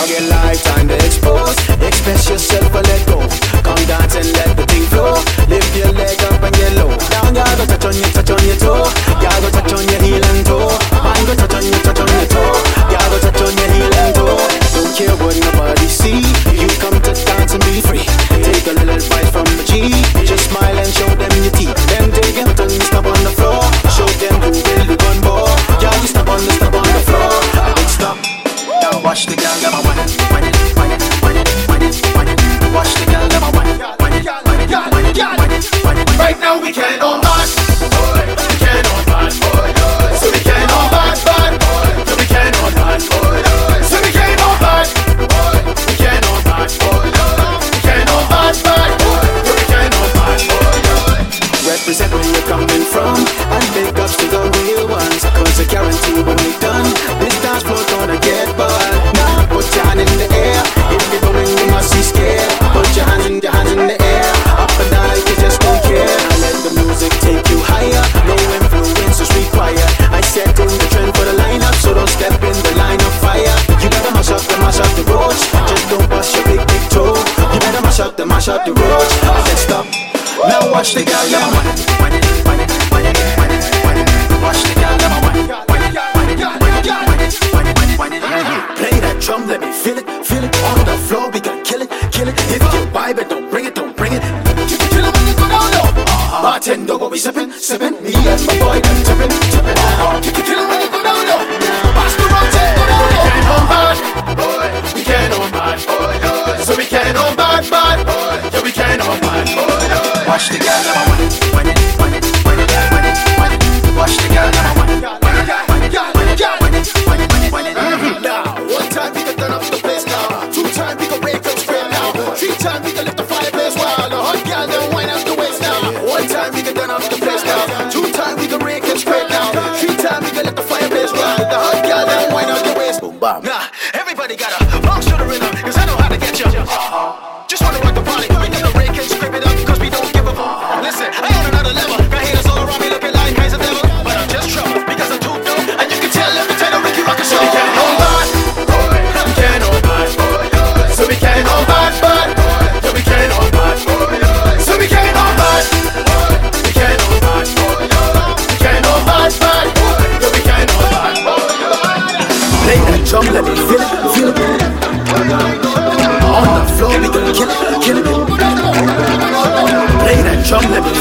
Now your lifetime to expose. Express yourself or let go. Come dance and let the thing flow. Lift your leg up and get low. Down, y'all go touch on your, touch on your toe. Y'all go touch on your heel. Watch the girl, I'ma it, wine it, wine it, wine it, wine it, wine it. Watch the girl, I'ma it, wine it, wine it, wine it, wine it. Right now we can. Watch the girl, yeah. Watch the girl, Play that drum, let me feel it, feel it on the floor. We can kill it, kill it. If you vibe it, don't bring it, don't bring it. You can kill it when you go down low. Uh-huh. Bartender, what we sipping, sipping. Me and my boy, them tipping. Uh-huh. You kill it Watch the girl, I'm a win it, win it, win it, win it, win it, win it. Watch the girl, I'm a win it, win it, win it, win it, win it, win it, win it, win it. Now, one time we can turn up the place now. Two time we can break up straight now. Three time we can lift the fireplace while the hot girl then wind up the waist now. One time we can turn up the place now. Two time we can break it straight now. Three time we can lift the fireplace while the hot girl then wind up the waist. Boom bam. Nah, everybody got a bounce to the rhythm, cause I know how to get you. Just drum, let me feel it, feel it. On the floor, we gonna kill it, kill it. Play that drum, let me